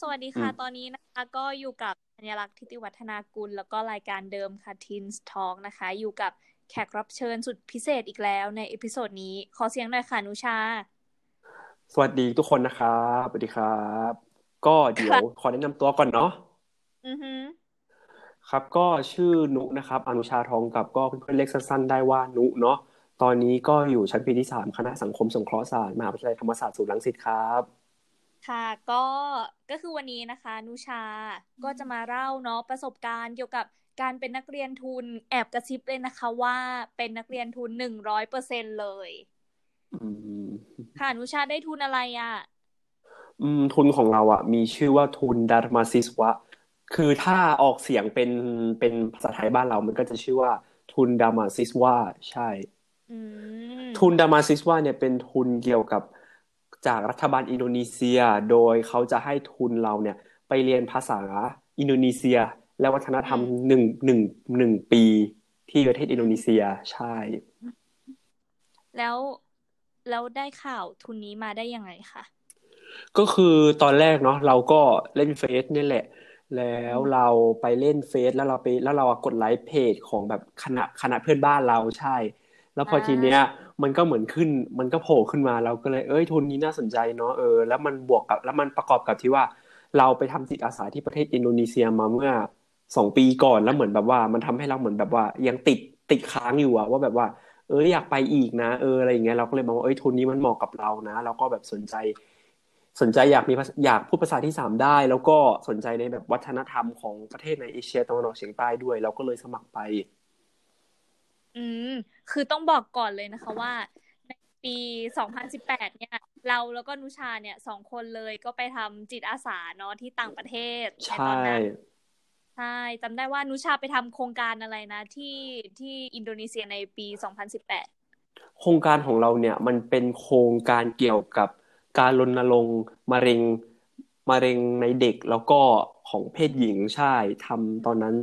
สวัสดีค่ะ ตอนนี้นะคะ ก็อยู่กับธัญลักษณ์ทิติวัฒนากุล แล้วก็รายการเดิมค่ะ Teens Talk นะคะ อยู่กับแขกรับเชิญสุดพิเศษอีกแล้วใน episode นี้ ขอเสียงหน่อยค่ะ นุชา สวัสดีทุกคนนะครับสวัสดีครับ ก็เดี๋ยวขอแนะนำตัวก่อนเนาะอือฮึครับก็ชื่อนุนะครับ อนุชาทองกับก็เพื่อนๆเรียกสั้นๆได้ว่านุเนาะตอนนี้ก็อยู่ชั้นปีที่สามคณะสังคมสงเคราะห์ศาสตร์มหาวิทยาลัยธรรมศาสตร์ศูนย์รังสิตครับ ค่ะก็ก็คือวันนี้นะคะ นุชาก็จะมาเล่าเนาะประสบการณ์เกี่ยวกับการเป็นนักเรียนทุนแอบกระซิบเลยนะคะ ว่าเป็นนักเรียนทุนหนึ่งร้อยเปอร์เซ็นเลยอืมค่ะนุชาได้ทุนอะไรอะ อืม ทุนของเราอะ มีชื่อว่าทุนดาร์มาซิสวะ คือถ้าออกเสียงเป็นเป็นภาษาไทยบ้านเรา มันก็จะชื่อว่า ทุนดามาซิสวะใช่อืทุน Darmasiswa เนี่ยเป็นทุนเกี่ยวกับ จากรัฐบาลอินโดนีเซีย โดยเขาจะให้ทุนเราเนี่ยไปเรียนภาษาอินโดนีเซีย และวัฒนธรรมหนึ่งหนึ่งหนึ่งปีที่ประเทศอินโดนีเซียใช่ แล้วแล้วได้ข่าวทุนนี้มาได้ยังไงคะก็คือตอนแรกเนาะเราก็เล่นเฟซเนี่ยแหละ แล้วเราไปเล่นเฟซแล้วเราไปแล้วเรากดไลค์เพจของแบบคณะคณะเพื่อนบ้านเราใช่ แล้วพอทีเนี้ยมันก็เหมือนขึ้น มันก็โผล่ขึ้นมาเราก็เลยเอ้ยทุนนี้น่าสนใจเนาะเออแล้วมันบวกกับแล้วมันประกอบกับที่ว่า เราไปทำจิตอาสาที่ประเทศอินโดนีเซียมาเมื่อสองปีก่อนแล้วเหมือนแบบว่า มันทำให้เราเหมือนแบบว่า ยังติดติดค้างอยู่อะว่าแบบว่า เอออยากไปอีกนะเอออะไรอย่างเงี้ยเราก็เลยมองว่าเอ้ยทุนนี้มันเหมาะกับเรานะเราก็แบบสนใจ สนใจอยากมีภาษาอยากพูดภาษาที่สามได้ แล้วก็สนใจในแบบวัฒนธรรมของประเทศในเอเชียตะวันออกเฉียงใต้ด้วย เราก็เลยสมัครไป อืม คือต้องบอกก่อนเลยนะคะว่า ในปี 2018 เนี่ย เราแล้วก็นุชาเนี่ยสองคนเลยก็ไปทำจิตอาสาเนาะที่ต่างประเทศในใช่ตอนนั้นใช่จำได้ว่านุชาไปทำโครงการอะไรนะ ที่ที่อินโดนีเซียในปี 2018 โครงการของเราเนี่ยมันเป็นโครงการเกี่ยวกับการรณรงค์มะเร็งมะเร็งในเด็กแล้วก็ของเพศหญิงใช่ทำตอนนั้น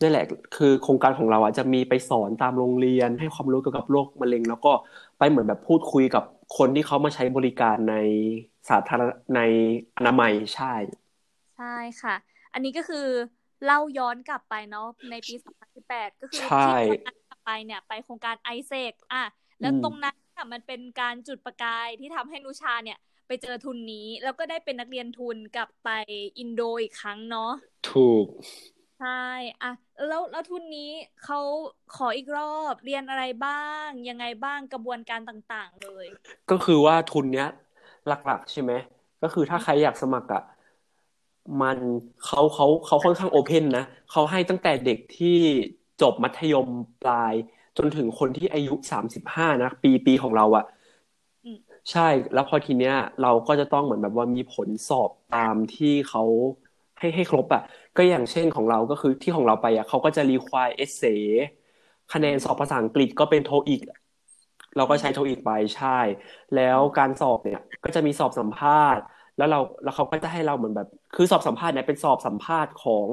นี่แหละ คือโครงการของเราอะจะมีไปสอนตามโรงเรียน ให้ความรู้เกี่ยวกับโรคมะเร็ง แล้วก็ไปเหมือนแบบพูดคุยกับคนที่เขามาใช้บริการในสาธารณในอนามัยใช่ ใช่ค่ะ อันนี้ก็คือเล่าย้อนกลับไปเนาะในปี 2018 ก็คือใช่ที่ตอนนั้นกลับไปเนี่ย ไปโครงการไอเซกอะแล้วอืมตรงนั้นค่ะมันเป็นการจุดประกายที่ทำให้นุชาเนี่ยไปเจอทุนนี้ แล้วก็ได้เป็นนักเรียนทุนกลับไปอินโดอีกครั้งเนาะถูก ใช่อะแล้วแล้วทุนนี้เขาขออีกรอบเรียนอะไรบ้าง ยังไงบ้างกระบวนการต่างๆเลย ก็คือว่าทุนเนี้ย หลักๆ ใช่ไหมก็คือถ้าใครอยากสมัครอะมันเขาเขาเขาค่อนข้างโอเพนนะเขาให้ตั้งแต่เด็กที่จบมัธยมปลาย จนถึงคนที่อายุสามสิบห้านะปีปีของเราอะอืมใช่แล้วพอทีเนี้ย เราก็จะต้องเหมือนแบบว่ามีผลสอบตามที่เขา ให้ให้ครบอะก็อย่างเช่นของเราก็คือที่ของเราไปอะเขาก็จะ require essay คะแนนสอบภาษาอังกฤษก็เป็นโทอีกเราก็ใช้โทอีกไปใช่ แล้วการสอบเนี่ยก็จะมีสอบสัมภาษณ์ แล้วเราแล้วเขาก็จะให้เราเหมือนแบบ คือสอบสัมภาษณ์เนี่ยเป็นสอบสัมภาษณ์ของ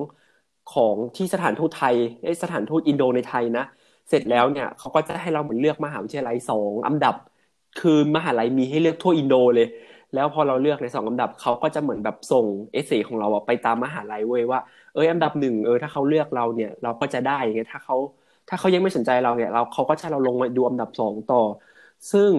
ของที่สถานทูตไทยสถานทูตอินโดในไทยนะเสร็จแล้วเนี่ยเขาก็จะให้เราเหมือนเลือกมหาวิทยาลัยสองอันดับ คือมหาลัยมีให้เลือกทั่วอินโดเลย แล้วพอเราเลือกในสองอันดับเขาก็จะเหมือนแบบส่งเอเซของเราไปตามมหาลัยเว้ยว่าเอยอันดับหนึ่งเออถ้าเขาเลือกเราเนี่ย เราก็จะได้อย่างเงี้ยถ้าเขาถ้าเขายังไม่สนใจเราเนี่ย เราเขาก็จะเราลงมาดูอันดับสองต่อ ซึ่ง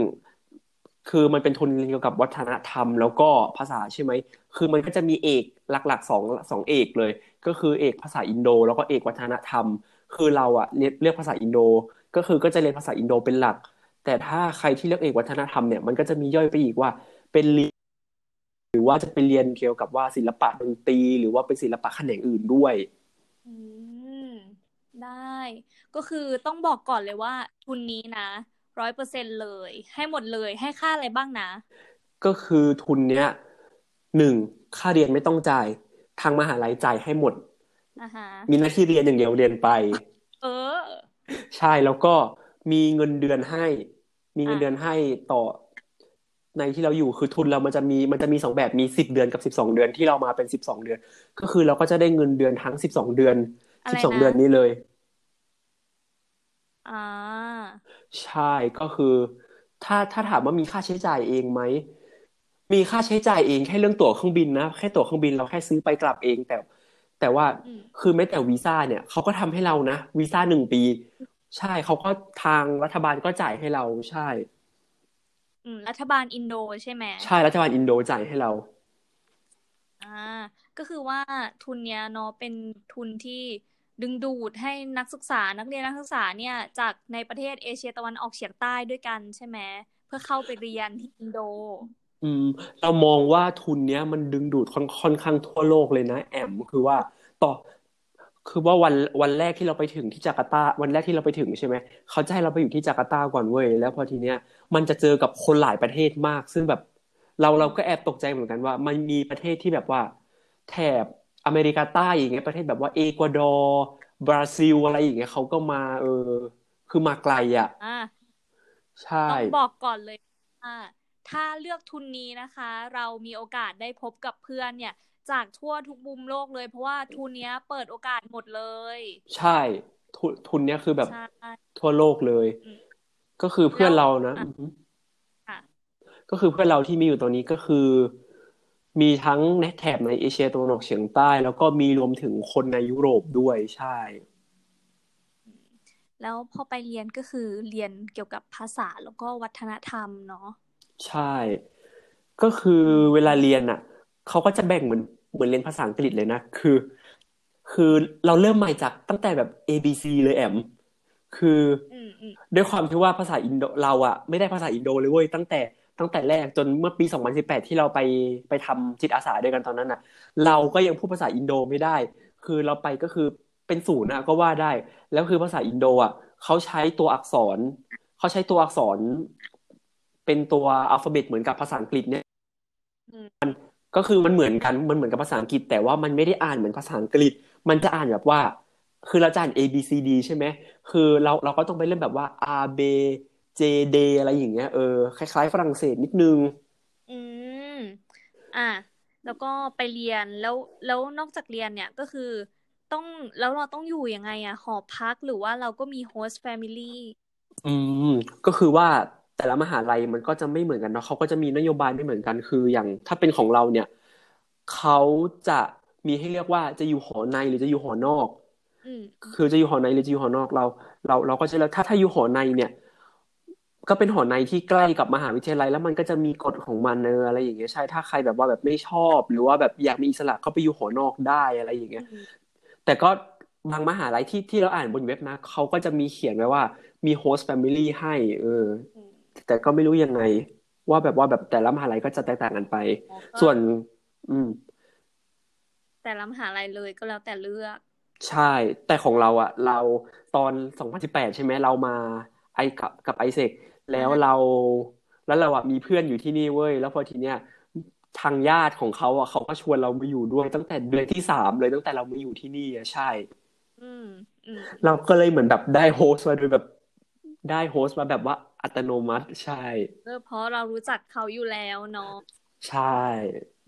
คือมันเป็นทุนเกี่ยวกับวัฒนธรรม แล้วก็ภาษาใช่ไหมคือมันก็จะมีเอกหลักๆสองสองเอกเลย ก็คือเอกภาษาอินโด แล้วก็เอกวัฒนธรรม คือเราอะเรียนเลือกภาษาอินโด ก็คือก็จะเรียนภาษาอินโดเป็นหลัก แต่ถ้าใครที่เลือกเอกวัฒนธรรมเนี่ยมันก็จะมีย่อยไปอีกว่า เป็นเรียนหรือว่าจะไปเรียนเกี่ยวกับว่าศิลปะดนตรีหรือว่าเป็นศิลปะแขนงอื่นด้วยอืมได้ ก็คือต้องบอกก่อนเลยว่า ทุนนี้นะร้อยเปอร์เซ็นเลย ให้หมดเลยให้ค่าอะไรบ้างนะ ก็คือทุนเนี้ยหนึ่งค่าเรียนไม่ต้องจ่าย ทางมหาลัยจ่ายให้หมดอ่าฮะมีหน้าที่เรียนอย่างเดียวเรียนไป เออ ใช่แล้วก็มีเงินเดือนให้ มีเงินอะเดือนให้ต่อ ในที่เราอยู่คือทุนเรามันจะมีมันจะมีสองแบบมีสิบเดือนกับสิบสองเดือนที่เรามาเป็นสิบสองเดือน ก็คือเราก็จะได้เงินเดือนทั้งสิบสองเดือนอะสิไรบสองนะเดือนนี้เลยอ่าใช่ก็คือ ถ้าถ้าถามว่ามีค่าใช้จ่ายเองไหมมมีค่าใช้จ่ายเองแค่เรื่องตั๋วเครื่องบินนะแค่ตั๋วเครื่องบินเราแค่ซื้อไปกลับเองแต่ แต่ว่าอืมคือแม้แต่วีซ่าเนี่ยเขาก็ทำให้เรานะวีซ่าหนึ่งปี ใช่เขาก็ทางรัฐบาลก็จ่ายให้เราใช่อืม รัฐบาลอินโดใช่ไหมใช่รัฐบาลอินโดจ่ายให้เรา อ่า ก็คือว่าทุนเนี้ยเนาะเป็นทุนที่ดึงดูดให้นักศึกษานักเรียนนักศึกษาเนี่ยจากในประเทศเอเชียตะวันออกเฉียงใต้ด้วยกันใช่ไหมเพื่อเข้าไปเรียนที่อินโด อืม เรามองว่าทุนเนี้ยมันดึงดูดค่อนค่อนข้างทั่วโลกเลยนะ แอมคือว่าต่อ คือว่าวันวันแรกที่เราไปถึงที่จาการ์ตา วันแรกที่เราไปถึงใช่ไหมเขาจะให้เราไปอยู่ที่จาการ์ตาก่อนเว้ยแล้วพอทีเนี้ยมันจะเจอกับคนหลายประเทศมาก ซึ่งแบบเราเราก็แอบตกใจเหมือนกันว่า มันมีประเทศที่แบบว่า แถบอเมริกาใต้อย่างเงี้ยประเทศแบบว่าเอกวาดอร์บราซิลอะไรอย่างเงี้ยเขาก็มา เออ คือมาไกลอะอ่าใช่ต้องบอกก่อนเลยว่าถ้าเลือกทุนนี้นะคะ เรามีโอกาสได้พบกับเพื่อนเนี่ย จากทั่วทุกมุมโลกเลย เพราะว่าทุนเนี้ยเปิดโอกาสหมดเลย ใช่ทุนทุนเนี้ยคือแบบใช่ทั่วโลกเลยอืมก็คือเพื่อนแล้วเรานะอะอือฮึค่ะก็คือเพื่อนเราที่มีอยู่ตอนนี้ก็คือ มีทั้งในแถบในเอเชียตะวันออกเฉียงใต้ แล้วก็มีรวมถึงคนในยุโรปด้วยใช่ แล้วพอไปเรียนก็คือเรียนเกี่ยวกับภาษาแล้วก็วัฒนธรรมเนาะใช่ ก็คือเวลาเรียนอะ เขาก็จะแบ่งเหมือนเหมือนเรียนภาษาอังกฤษเลยนะ คือ คือเราเริ่มใหม่จากตั้งแต่แบบ A B C เลยแอม คืออืมอืมด้วยความที่ว่าภาษาอินโดเราอะไม่ได้ภาษาอินโดเลยเว้ยตั้งแต่ตั้งแต่แรกจนเมื่อปี 2018 ที่เราไปไปทำจิตอาสาด้วยกันตอนนั้นอะเราก็ยังพูดภาษาอินโดไม่ได้ คือเราไปก็คือเป็นศูนย์อะก็ว่าได้ แล้วคือภาษาอินโดอะเขาใช้ตัวอักษรเขาใช้ตัวอักษร เป็นตัวอัลฟาเบตเหมือนกับภาษาอังกฤษเนี่ยอืม ก็คือมันเหมือนกันมันเหมือนกับภาษาอังกฤษ แต่ว่ามันไม่ได้อ่านเหมือนภาษาอังกฤษ มันจะอ่านแบบว่า คือเราจะอ่าน A B C D ใช่ไหมคือเราเราก็ต้องไปเล่นแบบว่า R B J D อะไรอย่างเงี้ยเออคล้าย ๆ ฝรั่งเศสนิดนึง อืมอะแล้วก็ไปเรียนแล้วแล้วนอกจากเรียนเนี่ยก็คือต้องแล้วเราต้องอยู่ยังไงอะหอพักหรือว่าเราก็มี host familyอืมก็คือว่า แต่ละมหาลัยมันก็จะไม่เหมือนกันเนาะเขาก็จะมีนโยบายไม่เหมือนกันคืออย่างถ้าเป็นของเราเนี่ยเขาจะมีให้เรียกว่าจะอยู่หอในหรือจะอยู่หอนอกอืมคือจะอยู่หอในหรือจะอยู่หอนอกเรา เราเราก็จะเลือกถ้าถ้าอยู่หอในเนี่ย ก็เป็นหอในที่ใกล้กับมหาวิทยาลัย แล้วมันก็จะมีกฎของมันเอออะไรอย่างเงี้ยใช่ถ้าใครแบบว่าแบบไม่ชอบ หรือว่าแบบอยากมีอิสระก็ไปอยู่หอนอกได้อะไรอย่างเงี้ยอืมแต่ก็บางมหาลัยที่ที่เราอ่านบนเว็บนะเขาก็จะมีเขียนไว้ว่ามี host family ให้ เอออืม แต่ก็ไม่รู้ยังไง ว่าแบบว่าแบบแต่ละมหาลัยก็จะแตกต่างกันไปอ๋อก็ส่วน อืม แต่ละมหาลัยเลยก็แล้วแต่เลือก ใช่ แต่ของเราอะเราตอน2018ใช่ไหมเรามา ไอกับกับไอเซกแล้วเราแล้วเราอะมีเพื่อนอยู่ที่นี่เว้ย แล้วพอทีเนี้ยทางญาติของเขาอะเขาก็ชวนเรามาอยู่ด้วยตั้งแต่เดือนที่สามเลยตั้งแต่เรามาอยู่ที่นี่อะใช่อืมอืมเราก็เลยเหมือนแบบได้โฮสต์มาโดยแบบได้โฮสต์มาแบบว่า อัตโนมัติใช่เออเพราะเรารู้จักเขาอยู่แล้วเนาะใช่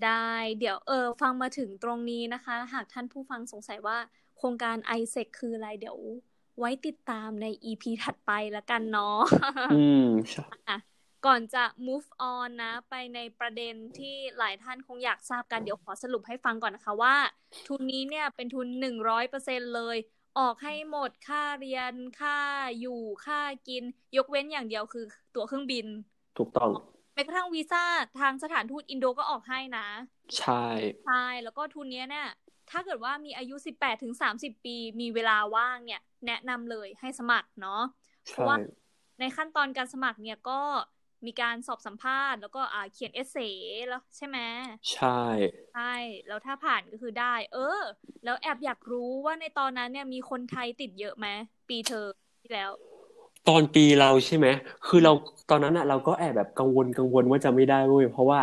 ได้เดี๋ยวเออฟังมาถึงตรงนี้นะคะ หากท่านผู้ฟังสงสัยว่าโครงการ ISEC คืออะไรเดี๋ยว ไว้ติดตามใน EP ถัดไปแล้วกันเนาะอืมใช่อะก่อนจะ move on นะ ไปในประเด็นที่หลายท่านคงอยากทราบกันเดี๋ยวขอสรุปให้ฟังก่อนนะคะว่า ทุนนี้เนี่ยเป็นทุนหนึ่งร้อยเปอร์เซ็นเลย ออกให้หมดค่าเรียนค่าอยู่ค่ากิน ยกเว้นอย่างเดียวคือ ตั๋วเครื่องบิน ถูกต้องแม้กระทั่งวีซ่าทางสถานทูตอินโดก็ออกให้นะ ใช่ใช่แล้วก็ทุนเนี้ยเนี่ยถ้าเกิดว่ามีอายุ 18ถึง30 ปี มีเวลาว่างเนี่ย แนะนำเลยให้สมัครเนาะเพราะใช่ว่าในขั้นตอนการสมัครเนี่ยก็ มีการสอบสัมภาษณ์แล้วก็อ่าเขียนเอเซแล้วใช่ไหมใช่ใช่แล้วถ้าผ่านก็คือได้ เออ แล้วแอบอยากรู้ว่าในตอนนั้นเนี่ยมีคนไทยติดเยอะไหมปีเธอที่แล้ว ตอนปีเราใช่ไหมคือเราตอนนั้นอะเราก็แอบแบบกังวลกังวลว่าจะไม่ได้เว้ยเพราะว่า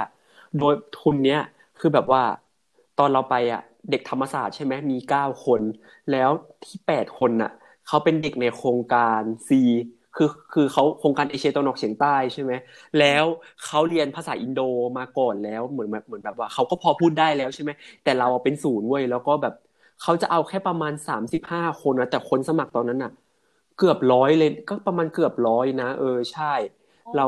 โดยทุนเนี้ยคือแบบว่า ตอนเราไปอะเด็กธรรมศาสตร์ใช่ไหมมีเก้าคน แล้วที่แปดคนน่ะเขาเป็นเด็กในโครงการ C คือคือเขาโครงการเอเชียตะวันออกเฉียงใต้ใช่ไหมแล้วเขาเรียนภาษาอินโดมาก่อนแล้วเหมือนแบบเหมือนแบบว่าเขาก็พอพูดได้แล้วใช่ไหมแต่เราอะเป็นศูนย์เว้ยแล้วก็แบบเขาจะเอาแค่ประมาณสามสิบห้าคนนะแต่คนสมัครตอนนั้นน่ะ เกือบร้อยเลยก็ประมาณเกือบร้อยนะ เออใช่ เรา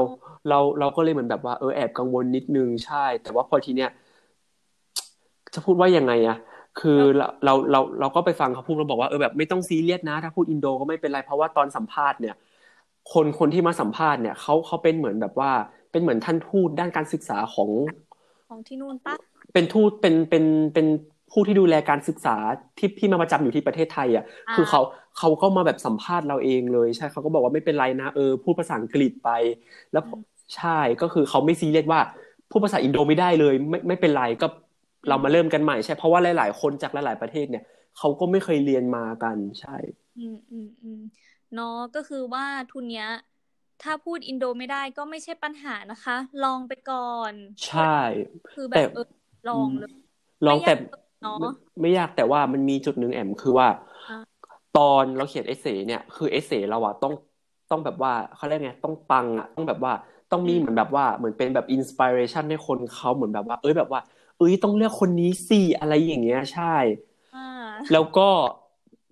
เราเราก็เลยเหมือนแบบว่าเออแอบกังวลนิดนึงใช่ แต่ว่าพอทีเนี้ยจะพูดว่ายังไงอะคือเราเราเราเราก็ไปฟังเขาพูดเราบอกว่าเออแบบไม่ต้องซีเรียสนะ ถ้าพูดอินโดก็ไม่เป็นไรเพราะว่าตอนสัมภาษณ์เนี่ย คนคนที่มาสัมภาษณ์เนี่ยเขาเขาเป็นเหมือนแบบว่า เป็นเหมือนท่านทูตด้านการศึกษาของของที่นู่นปะเป็นทูตเป็นเป็นเป็นผู้ที่ดูแลการศึกษาที่พี่มาประจำอยู่ที่ประเทศไทยอะ คือเขาเขาก็มาแบบสัมภาษณ์เราเองเลยใช่เขาก็บอกว่าไม่เป็นไรนะเออพูดภาษาอังกฤษไป แล้วใช่ก็คือเขาไม่ซีเรียสว่าพูดภาษาอินโดไม่ได้เลย ไม่ไม่เป็นไรก็เรามาเริ่มกันใหม่ใช่เพราะว่าหลาย ๆ คนจากหลาย ๆ ประเทศเนี่ยเขาก็ไม่เคยเรียนมากันใช่ อืมอืมอืม เนาะก็คือว่าทุนเนี้ย ถ้าพูดอินโดไม่ได้ก็ไม่ใช่ปัญหานะคะ ลองไปก่อน ใช่ คือแบบเออลองเลยลองแต่ไม่ยากแต่ว่ามันมีจุดหนึ่งแอมคือว่า ตอนเราเขียน essay เนี่ยคือ essay เราอะต้องต้องแบบว่าเขาเรียกไงต้องปังอะต้องแบบว่าต้องมีเหมือนแบบว่าเหมือนเป็นแบบ inspiration ให้คนเขาเหมือนแบบว่า เอ้ยแบบว่า เอ้ยต้องเลือกคนนี้สิอะไรอย่างเงี้ยใช่ แล้วก็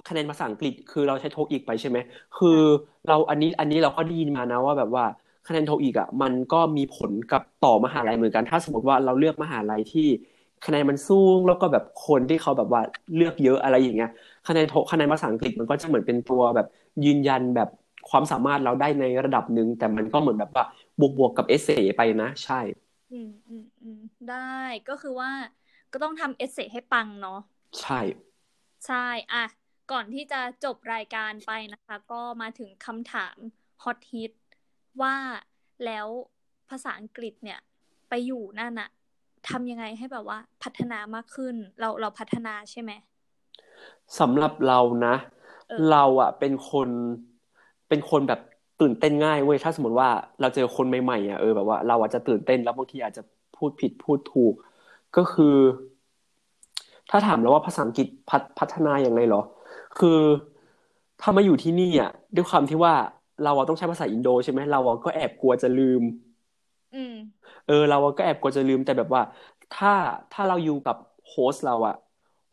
คะแนนภาษาอังกฤษคือเราใช้โทอีกไปใช่ไหมคือเราอันนี้อันนี้เราก็ได้ยินมานะว่าแบบว่าคะแนนโทอีกอะมันก็มีผลกับต่อมหาลัยเหมือนกัน ถ้าสมมติว่าเราเลือกมหาลัยที่คะแนนมันสูงแล้วก็แบบคนที่เขาแบบว่าเลือกเยอะอะไรอย่างเงี้ยคะแนนโทคะแนนภาษาอังกฤษมันก็จะเหมือนเป็นตัวแบบยืนยันแบบความสามารถเราได้ในระดับหนึ่งแต่มันก็เหมือนแบบว่าบวกบวกกับเอเซไปนะ ใช่ อืมอืมอืมได้ก็คือว่าก็ต้องทำเอเซให้ปังเนาะใช่ ใช่อะ ก่อนที่จะจบรายการไปนะคะ ก็มาถึงคำถามฮอตฮิตว่าแล้วภาษาอังกฤษเนี่ย ไปอยู่นั่นอะทำยังไงให้แบบว่า พัฒนามากขึ้น เราเราพัฒนาใช่ไหมสำหรับเรานะเราอะเป็นคนเป็นคนแบบตื่นเต้นง่ายเว้ยถ้าสมมติว่าเราเจอคนใหม่ๆอะเออแบบว่าเราอาจจะตื่นเต้นแล้วบางทีอาจจะพูดผิดพูดถูก ก็คือ ถ้าถามแล้วว่าภาษาอังกฤษพัพัฒนาอย่างไรหรอ คือถ้ามาอยู่ที่นี่อะด้วยความที่ว่าเราต้องใช้ภาษาอินโดใช่ไหมเราก็แอบกลัวจะลืม อืม เออ เราก็แอบกลัวจะลืมแต่แบบว่า ถ้าถ้าเราอยู่กับโฮสเราอะ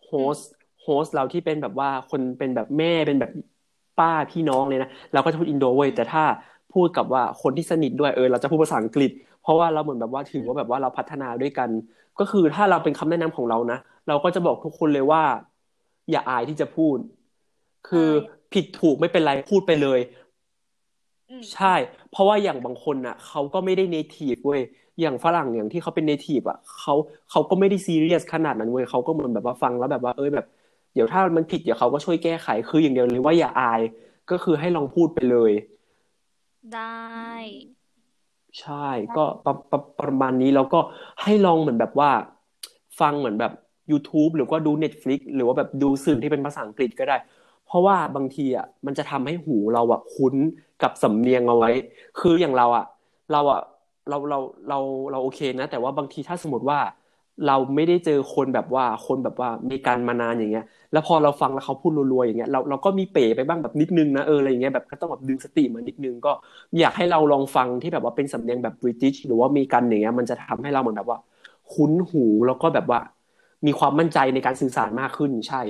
โฮสโฮสเราที่เป็นแบบว่าคนเป็นแบบแม่เป็นแบบป้าพี่น้องเลยนะเราก็จะพูดอินโดเว้ยแต่ถ้าพูดกับว่าคนที่สนิทด้วยเออเราจะพูดภาษาอังกฤษ เพราะว่าเราเหมือนแบบว่าถือว่าแบบว่าเราพัฒนาด้วยกัน ก็คือถ้าเราเป็นคำแนะนำของเรานะเราก็จะบอกทุกคนเลยว่า อย่าอายที่จะพูด คือผิดถูกไม่เป็นไรพูดไปเลย ใช่ เพราะว่าอย่างบางคนอะเขาก็ไม่ได้ native เว้ยอย่างฝรั่งอย่างที่เขาเป็น native อะเขาเขาก็ไม่ได้ซีเรียสขนาดนั้นเว้ยเขาก็เหมือนแบบว่าฟังแล้วแบบว่าเอ้ยแบบ เดี๋ยวถ้ามันผิดเดี๋ยวเขาก็ช่วยแก้ไขคืออย่างเดียวเลยว่าอย่าอาย ก็คือให้ลองพูดไปเลย ได้ ใช่ ก็ประประประมาณนี้แล้วก็ให้ลองเหมือนแบบว่า ฟังเหมือนแบบ YouTube หรือว่าดู Netflix หรือว่าแบบดูสื่อที่เป็นภาษาอังกฤษก็ได้ เพราะว่าบางทีอะมันจะทำให้หูเราอะคุ้นกับสำเนียงเอาไว้ คืออย่างเราอะ เราอะเราเราเราเราโอเคนะ แต่ว่าบางทีถ้าสมมติว่าเราไม่ได้เจอคนแบบว่าคนแบบว่ามีการมานานอย่างเงี้ย แล้วพอเราฟังแล้วเขาพูดรัวๆอย่างเงี้ยเราเราก็มีเป๋ไปบ้างแบบนิดนึงนะเอออะไรอย่างเงี้ยแบบก็ต้องแบบดึงสติมานิดนึงก็อยากให้เราลองฟังที่แบบว่าเป็นสำเนียงแบบบริติชหรือว่ามีกันอย่างเงี้ยมันจะทำให้เราเหมือนแบบว่า คุ้นหูแล้วก็แบบว่า มีความมั่นใจในการสื่อสารมากขึ้นใช่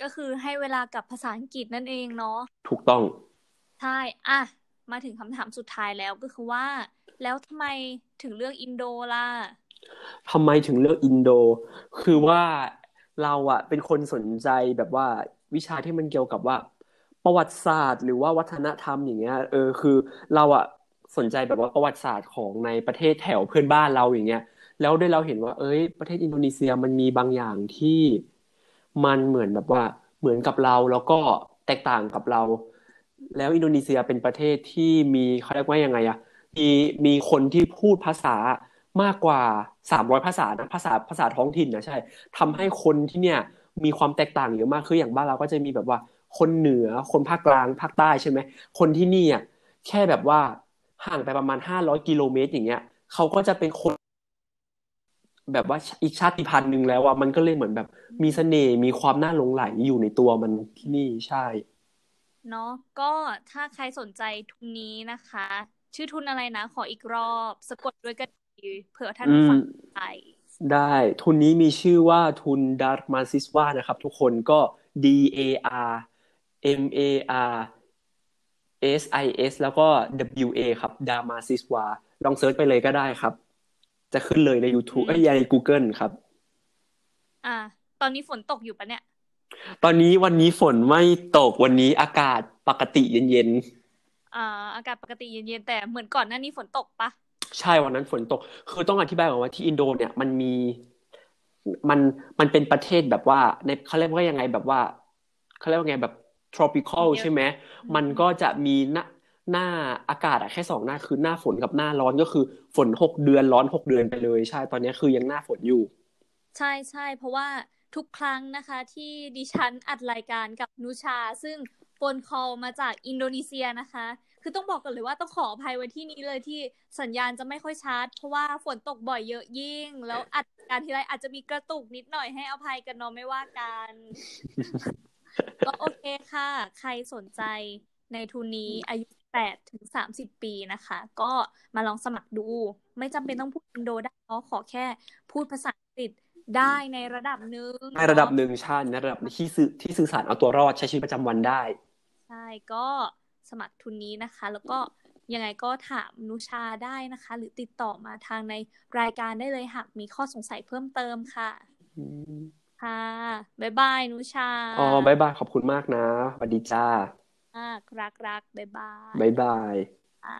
ก็คือให้เวลากับภาษาอังกฤษนั่นเองเนาะถูกต้อง ใช่อะมาถึงคำถามสุดท้ายแล้วก็คือว่า แล้วทำไมถึงเลือกอินโดล่ะทำไมถึงเลือกอินโด คือว่าเราอะเป็นคนสนใจแบบว่าวิชาที่มันเกี่ยวกับว่า ประวัติศาสตร์ หรือว่าวัฒนธรรมอย่างเงี้ยเออคือเราอะสนใจแบบว่าประวัติศาสตร์ของในประเทศแถวเพื่อนบ้านเราอย่างเงี้ย แล้วได้เราเห็นว่า เอ้ย ประเทศอินโดนีเซียมันมีบางอย่างที่ มันเหมือนแบบว่าเหมือนกับเราแล้วก็แตกต่างกับเรา แล้วอินโดนีเซียเป็นประเทศที่มีเขาเรียกว่ายังไงอะมีมีคนที่พูดภาษามากกว่าสามร้อยภาษานะภาษาภาษาท้องถิ่นนะใช่ทำให้คนที่เนี่ยมีความแตกต่างเยอะมากคืออย่างบ้านเราก็จะมีแบบว่า คนเหนือคนภาคกลางภาคใต้ใช่ไหมคนที่นี่อะแค่แบบว่าห่างไปประมาณห้าร้อยกิโลเมตรอย่างเงี้ยเขาก็จะเป็นคน แบบว่าอีกชาติพันธุ์หนึ่งแล้วว่ามันก็เลยเหมือนแบบ มีเสน่ห์มีความน่าหลงไหลอยู่ในตัวมันที่นี่ใช่ เนาะก็ถ้าใครสนใจทุนนี้นะคะ ชื่อทุนอะไรนะ ขออีกรอบ สะกดด้วยกันเผื่อท่านฟังไปได้ทุนนี้มีชื่อว่าทุน Darmasiswa นะครับ ทุกคนก็ D A R M A R S I S แล้วก็ W A ครับ Darmasiswa ลอง search ไปเลยก็ได้ครับ จะขึ้นเลยใน YouTube เอ้ยใน Google ครับ อ่า ตอนนี้ฝนตกอยู่ปะเนี่ย ตอนนี้วันนี้ฝนไม่ตกวันนี้อากาศปกติเย็นอ่าอากาศปกติเย็นๆแต่เหมือนก่อนหน้านี้ฝนตกปะๆใช่วันนั้นฝนตก คือต้องอธิบายก่อนว่าที่อินโดเนี่ยมันมีมันมันเป็นประเทศแบบว่าในเขาเรียกว่ายังไงแบบว่าเขาเรียกว่าไงแบบ tropical ใช่ไหมมันก็จะมีหน้า หน้าอากาศอะแค่สองหน้าคือหน้าฝนกับหน้าร้อนก็คือ ฝนหกเดือนร้อนหกเดือนไปเลย ใช่ตอนนี้คือยังหน้าฝนอยู่ ใช่ใช่เพราะว่าทุกครั้งนะคะ ที่ดิฉันอัดรายการกับนุชา ซึ่งโฟนคอลมาจากอินโดนีเซียนะคะ คือต้องบอกกันเลยว่าต้องขออภัยไว้ที่นี้เลยที่สัญญาณจะไม่ค่อยชัดเพราะว่าฝนตกบ่อยเยอะยิ่ง แล้วอัดการทีไรอาจจะมีกระตุกนิดหน่อยให้อภัยกันเนาะไม่ว่ากันก็โอเคค่ะ ใครสนใจในทุนนี้อายุ 8ถึง30 ปีนะคะ ก็มาลองสมัครดู ไม่จำเป็นต้องพูดอินโดได้เนาะขอแค่พูดภาษาอังกฤษได้ในระดับหนึ่งในระดับหนึ่งใช่ในระดับที่สื่อที่สื่อสารเอาตัวรอดใช้ชีวิตประจำวันได้ ใช่ก็สมัครทุนนี้นะคะ แล้วก็ยังไงก็ถามนุชาได้นะคะ หรือติดต่อมาทางในรายการได้เลยหากมีข้อสงสัยเพิ่มเติมค่ะค่ะบ๊ายบายนุชา อ๋อบายบายขอบคุณมากนะสวัสดีจ้า อ่ารักรักบ๊ายบายบายบายอ่า